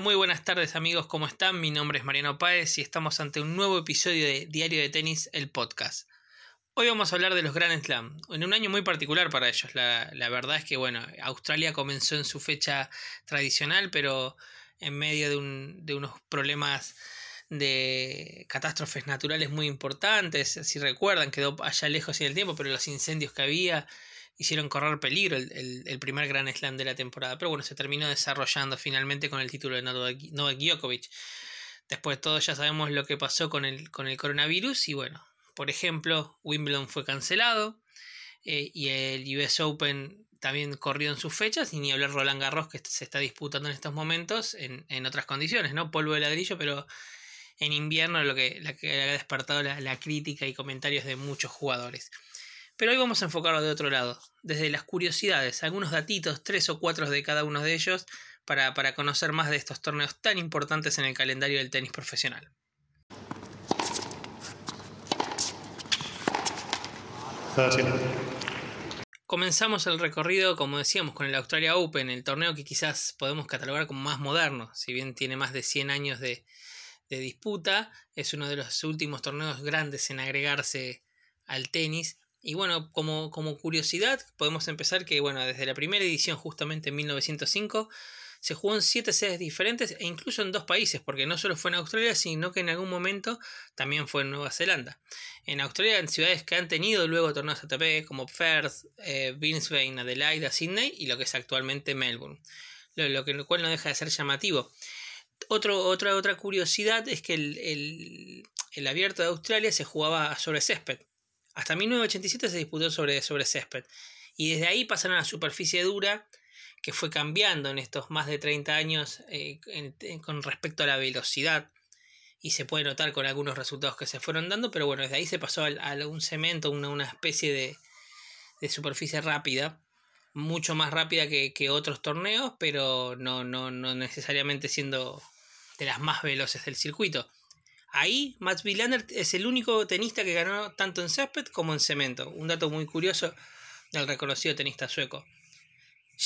muy buenas tardes amigos, ¿cómo están? Mi nombre es Mariano Páez y estamos ante un nuevo episodio de Diario de Tenis, el podcast. Hoy vamos a hablar de los Grand Slam, en un año muy particular para ellos. La, verdad es que, bueno, Australia comenzó en su fecha tradicional, pero en medio de, de unos problemas de catástrofes naturales muy importantes. Si recuerdan, quedó allá lejos en el tiempo, pero los incendios que había hicieron correr peligro el, primer Gran Slam de la temporada. Pero bueno, se terminó desarrollando finalmente con el título de Novak Djokovic. Después de todo ya sabemos lo que pasó con el, con el coronavirus y bueno, por ejemplo, Wimbledon fue cancelado eh, y el US Open también corrió en sus fechas y ni hablar Roland Garros que se está disputando en estos momentos en, en otras condiciones, ¿no? Polvo de ladrillo, pero en invierno lo que, la que ha despertado la crítica y comentarios de muchos jugadores. Pero hoy vamos a enfocarlo de otro lado, desde las curiosidades, algunos datitos, tres o cuatro de cada uno de ellos, para, para conocer más de estos torneos tan importantes en el calendario del tenis profesional. Comenzamos el recorrido, como decíamos, con el Australia Open, el torneo que quizás podemos catalogar como más moderno, si bien tiene más de 100 años de, de disputa, es uno de los últimos torneos grandes en agregarse al tenis y bueno, como, como curiosidad, podemos empezar que, bueno, desde la primera edición, justamente en 1905, se jugó en siete sedes diferentes e incluso en dos países, porque no solo fue en Australia, sino que en algún momento también fue en Nueva Zelanda. En Australia, en ciudades que han tenido luego torneos ATP, como Perth, eh, Brisbane, Adelaide, Sydney y lo que es actualmente Melbourne, lo, que, lo cual no deja de ser llamativo. otra, otra curiosidad es que el, el, el abierto de Australia se jugaba sobre césped, hasta 1987 se disputó sobre, sobre césped. Y desde ahí pasaron a la superficie dura, que fue cambiando en estos más de 30 años eh, con respecto a la velocidad. Y se puede notar con algunos resultados que se fueron dando, pero bueno, desde ahí se pasó a, un cemento, una, una especie de, de, superficie rápida, mucho más rápida que, que otros torneos, pero no, no, no necesariamente siendo de las más veloces del circuito. Ahí, Mats Wilander es el único tenista que ganó tanto en césped como en cemento. Un dato muy curioso del reconocido tenista sueco.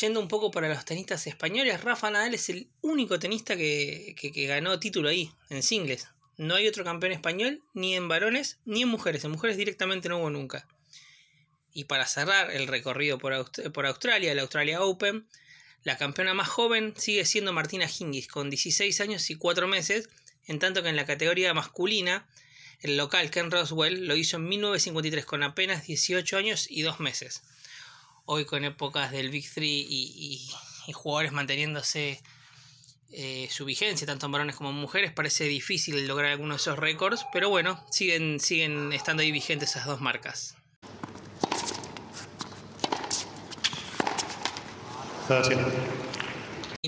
Yendo un poco para los tenistas españoles, Rafa Nadal es el único tenista que, ganó título ahí, en singles. No hay otro campeón español, ni en varones, ni en mujeres. En mujeres directamente no hubo nunca. Y para cerrar el recorrido por, por Australia, el Australia Open, la campeona más joven sigue siendo Martina Hingis, con 16 años y 4 meses, en tanto que en la categoría masculina, el local Ken Roswell lo hizo en 1953 con apenas 18 años y 2 meses. Hoy con épocas del Big Three y, jugadores manteniéndose eh, su vigencia, tanto en varones como en mujeres, parece difícil lograr algunos de esos récords, pero bueno, siguen, siguen estando ahí vigentes esas dos marcas.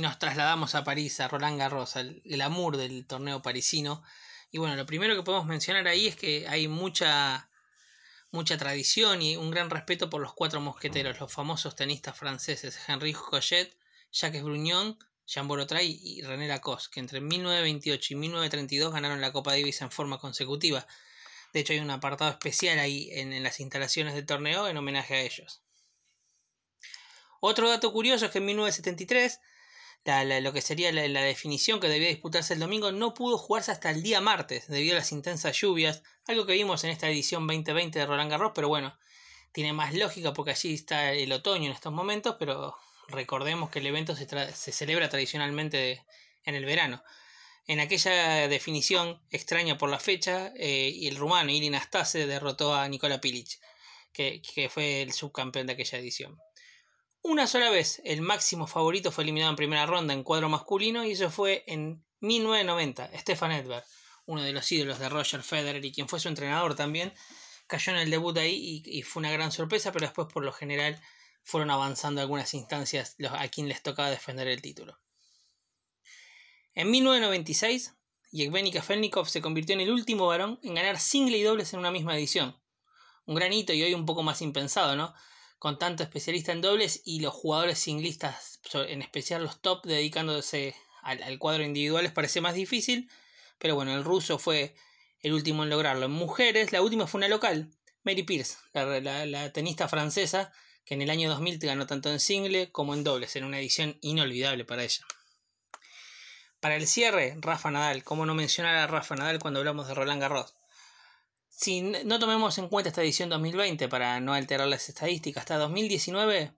Nos trasladamos a París, a Roland Garros, el, el amour del torneo parisino. Y bueno, lo primero que podemos mencionar ahí es que hay mucha, mucha tradición y un gran respeto por los cuatro mosqueteros, los famosos tenistas franceses Henri Coget, Jacques Brugnon, Jean Borotray y René Lacoste, que entre 1928 y 1932 ganaron la Copa Davis en forma consecutiva. De hecho, hay un apartado especial ahí en, en las instalaciones del torneo en homenaje a ellos. Otro dato curioso es que en 1973 lo que sería la, definición que debía disputarse el domingo no pudo jugarse hasta el día martes debido a las intensas lluvias, algo que vimos en esta edición 2020 de Roland Garros, pero bueno, tiene más lógica porque allí está el otoño en estos momentos, pero recordemos que el evento se, se celebra tradicionalmente en el verano. En aquella definición extraña por la fecha, eh, el rumano Irin Astase derrotó a Nikola Pilic, que fue el subcampeón de aquella edición. Una sola vez el máximo favorito fue eliminado en primera ronda en cuadro masculino y eso fue en 1990. Stefan Edberg, uno de los ídolos de Roger Federer y quien fue su entrenador también, cayó en el debut ahí y, fue una gran sorpresa, pero después por lo general fueron avanzando algunas instancias a quien les tocaba defender el título. En 1996, Yevgeny Kafelnikov se convirtió en el último varón en ganar single y dobles en una misma edición. Un gran hito y hoy un poco más impensado, ¿no? Con tanto especialista en dobles y los jugadores singlistas, en especial los top, dedicándose al, cuadro individual, parece más difícil. Pero bueno, el ruso fue el último en lograrlo. En mujeres, la última fue una local, Mary Pierce, la, tenista francesa, que en el año 2000 ganó tanto en single como en dobles, en una edición inolvidable para ella. Para el cierre, Rafa Nadal. ¿Cómo no mencionar a Rafa Nadal cuando hablamos de Roland Garros? Si no tomemos en cuenta esta edición 2020 para no alterar las estadísticas, hasta 2019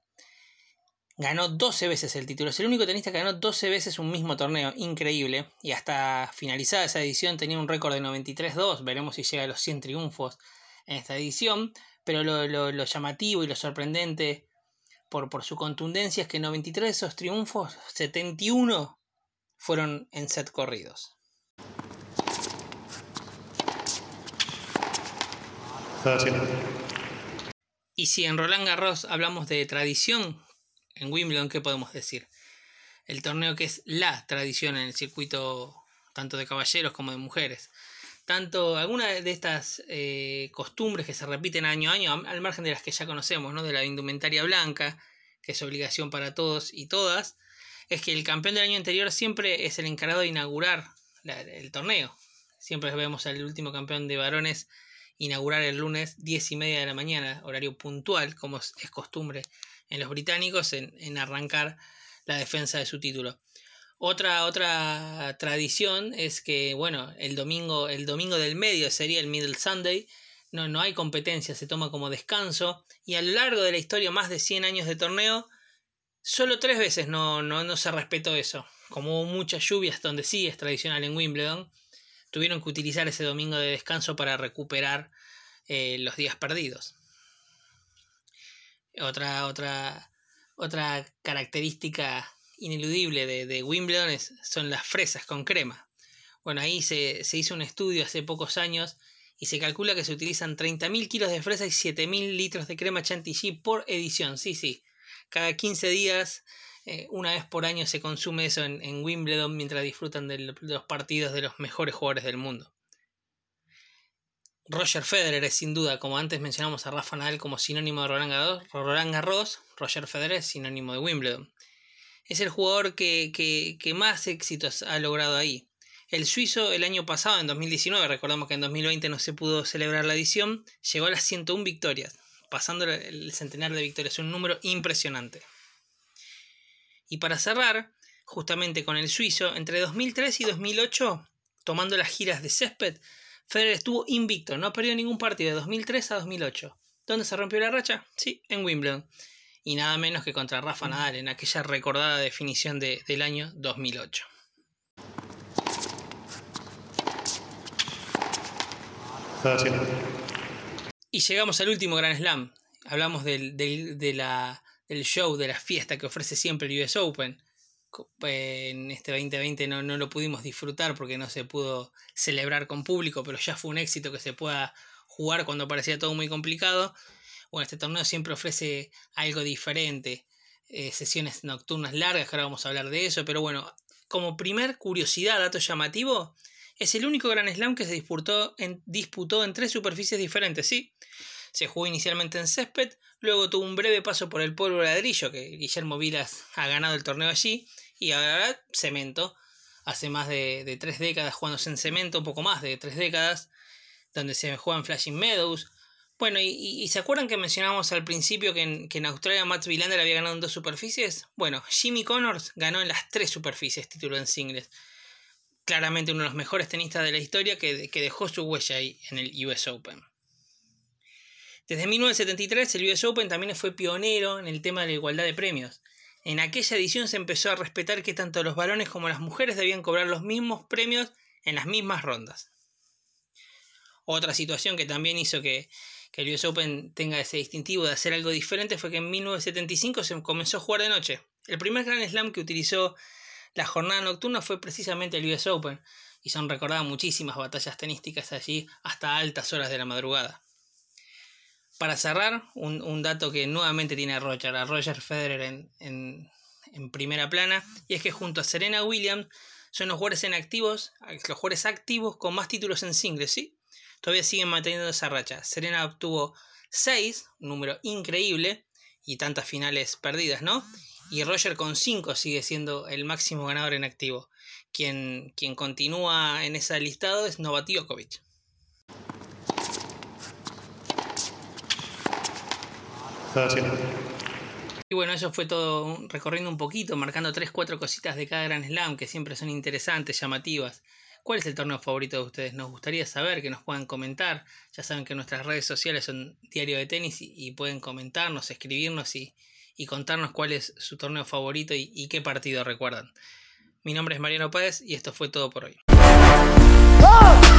ganó 12 veces el título. Es el único tenista que ganó 12 veces un mismo torneo. Increíble. Y hasta finalizada esa edición tenía un récord de 93-2. Veremos si llega a los 100 triunfos en esta edición. Pero lo, llamativo y lo sorprendente por, por, su contundencia es que 93 de esos triunfos, 71 fueron en set corridos. Y si en Roland Garros hablamos de tradición, en Wimbledon, ¿qué podemos decir? El torneo que es la tradición en el circuito tanto de caballeros como de mujeres. Tanto algunas de estas eh, costumbres que se repiten año a año, al margen de las que ya conocemos, ¿no? de la indumentaria blanca, que es obligación para todos y todas, es que el campeón del año anterior siempre es el encargado de inaugurar el torneo. Siempre vemos al último campeón de varones inaugurar el lunes 10 y media de la mañana, horario puntual, como es, costumbre en los británicos, en, arrancar la defensa de su título. Otra, otra tradición es que, bueno, el domingo, el domingo del medio sería el Middle Sunday, no, no hay competencia, se toma como descanso, y a lo largo de la historia, más de 100 años de torneo, Solo tres veces no, no, no se respetó eso. Como hubo muchas lluvias, donde sí es tradicional en Wimbledon, tuvieron que utilizar ese domingo de descanso para recuperar eh, los días perdidos. Otra, otra, otra característica ineludible de, Wimbledon son las fresas con crema. Bueno, ahí se, se, hizo un estudio hace pocos años y se calcula que se utilizan 30.000 kilos de fresa y 7.000 litros de crema chantilly por edición. Sí, sí, cada 15 días, eh, una vez por año se consume eso en, Wimbledon mientras disfrutan de los partidos de los mejores jugadores del mundo. Roger Federer es sin duda, como antes mencionamos a Rafa Nadal como sinónimo de Roland Garros, Roger Federer es sinónimo de Wimbledon. Es el jugador que, que más éxitos ha logrado ahí. El suizo el año pasado, en 2019, recordamos que en 2020 no se pudo celebrar la edición, llegó a las 101 victorias pasando el centenar de victorias, un número impresionante. Y para cerrar, justamente con el suizo, entre 2003 y 2008, tomando las giras de césped, Federer estuvo invicto, no perdió ningún partido de 2003 a 2008. ¿Dónde se rompió la racha? Sí, en Wimbledon. Y nada menos que contra Rafa Nadal en aquella recordada definición del año 2008. Y llegamos al último Grand Slam. Hablamos del, de la, del show, de la fiesta que ofrece siempre el US Open. En este 2020 no, no lo pudimos disfrutar porque no se pudo celebrar con público, pero ya fue un éxito que se pueda jugar cuando parecía todo muy complicado. Bueno, este torneo siempre ofrece algo diferente. Eh, sesiones nocturnas largas, que ahora vamos a hablar de eso, pero bueno, como primer curiosidad, dato llamativo, es el único Gran Slam que se disputó en, disputó en tres superficies diferentes, ¿sí? Se jugó inicialmente en césped, luego tuvo un breve paso por el polvo de ladrillo, que Guillermo Vilas ha ganado el torneo allí, y ahora cemento. Hace más de, tres décadas jugándose en cemento, un poco más de tres décadas, donde se juega en Flashing Meadows. Bueno, y, ¿se acuerdan que mencionamos al principio que en, que en Australia Matt Wilander había ganado en dos superficies? Bueno, Jimmy Connors ganó en las tres superficies, título en singles claramente uno de los mejores tenistas de la historia que, dejó su huella ahí en el US Open. Desde 1973 el US Open también fue pionero en el tema de la igualdad de premios. En aquella edición se empezó a respetar que tanto los varones como las mujeres debían cobrar los mismos premios en las mismas rondas. Otra situación que también hizo que, el US Open tenga ese distintivo de hacer algo diferente fue que en 1975 se comenzó a jugar de noche. El primer Grand Slam que utilizó la jornada nocturna fue precisamente el US Open y son recordadas muchísimas batallas tenísticas allí hasta altas horas de la madrugada. Para cerrar, un, dato que nuevamente tiene a Roger, a Roger Federer en, primera plana, y es que junto a Serena Williams son los jugadores en activos, los jugadores activos con más títulos en singles, ¿sí? Todavía siguen manteniendo esa racha. Serena obtuvo 6, un número increíble, y tantas finales perdidas, ¿no? Y Roger con 5 sigue siendo el máximo ganador en activo. Quien, quien continúa en ese listado es Novak Djokovic. Y bueno, eso fue todo recorriendo un poquito, marcando 3-4 cositas de cada Gran Slam que siempre son interesantes, llamativas. ¿Cuál es el torneo favorito de ustedes? Nos gustaría saber, que nos puedan comentar. Ya saben que nuestras redes sociales son Diario de Tenis y, pueden comentarnos, escribirnos y, contarnos cuál es su torneo favorito y, y qué partido recuerdan. Mi nombre es Mariano Páez y esto fue todo por hoy. ¡Oh!